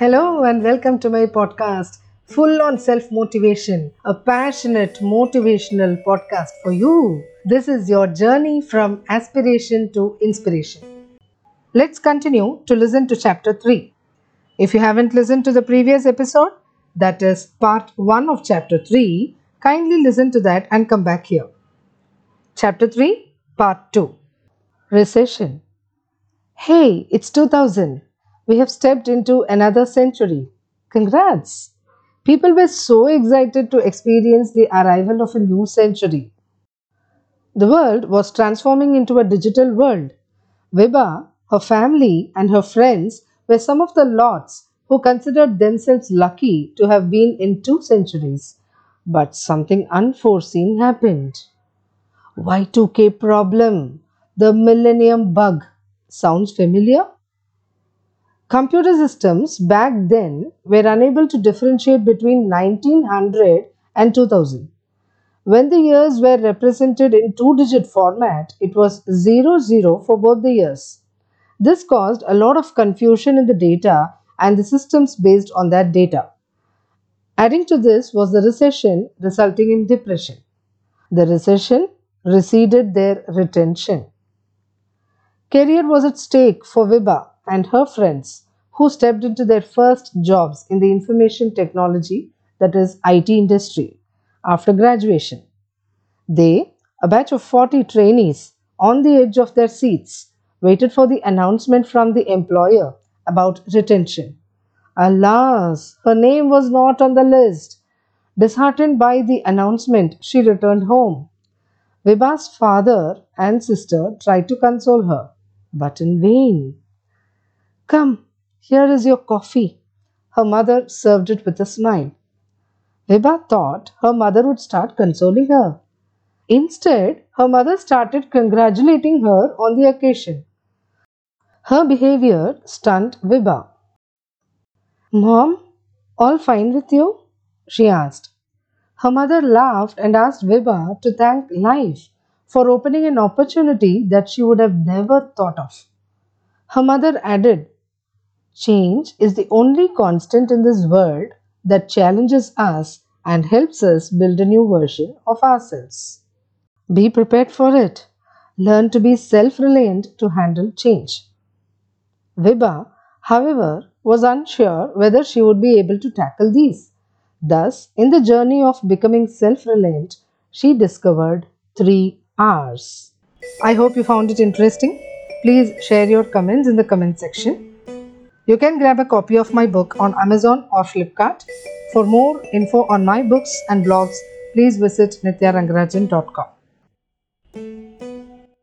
Hello and welcome to my podcast, Full on Self Motivation, a passionate motivational podcast for you. This is your journey from aspiration to inspiration. Let's continue to listen to chapter 3. If you haven't listened to the previous episode, that is part 1 of chapter 3, kindly listen to that and come back here. Chapter 3, part 2 Recession. Hey, it's 2000 we have stepped into another century. Congrats! People were so excited to experience the arrival of a new century. The world was transforming into a digital world. Vibha, her family, and her friends were some of the lots who considered themselves lucky to have been in two centuries. But something unforeseen happened. Y2K problem, the millennium bug. Sounds familiar? Computer systems back then were unable to differentiate between 1900 and 2000. When the years were represented in two digit format, it was 00 for both the years. This caused a lot of confusion in the data and the systems based on that data. Adding to this was the recession resulting in depression. The recession receded their retention. Career was at stake for Vibha and her friends who stepped into their first jobs in the information technology, that is, IT industry, after graduation. They, a batch of 40 trainees, on the edge of their seats, waited for the announcement from the employer about retention. Alas, her name was not on the list. Disheartened by the announcement, she returned home. Vibha's father and sister tried to console her, but in vain. Come, here is your coffee. Her mother served it with a smile. Vibha thought her mother would start consoling her. Instead, her mother started congratulating her on the occasion. Her behavior stunned Vibha. Mom, all fine with you? she asked. Her mother laughed and asked Vibha to thank life for opening an opportunity that she would have never thought of. Her mother added Change is the only constant in this world that challenges us and helps us build a new version of ourselves. Be prepared for it. Learn to be self reliant to handle change. Vibha, however, was unsure whether she would be able to tackle these. Thus, in the journey of becoming self reliant, she discovered three R's. I hope you found it interesting. Please share your comments in the comment section. You can grab a copy of my book on Amazon or Flipkart. For more info on my books and blogs, please visit nithyarangarajan.com.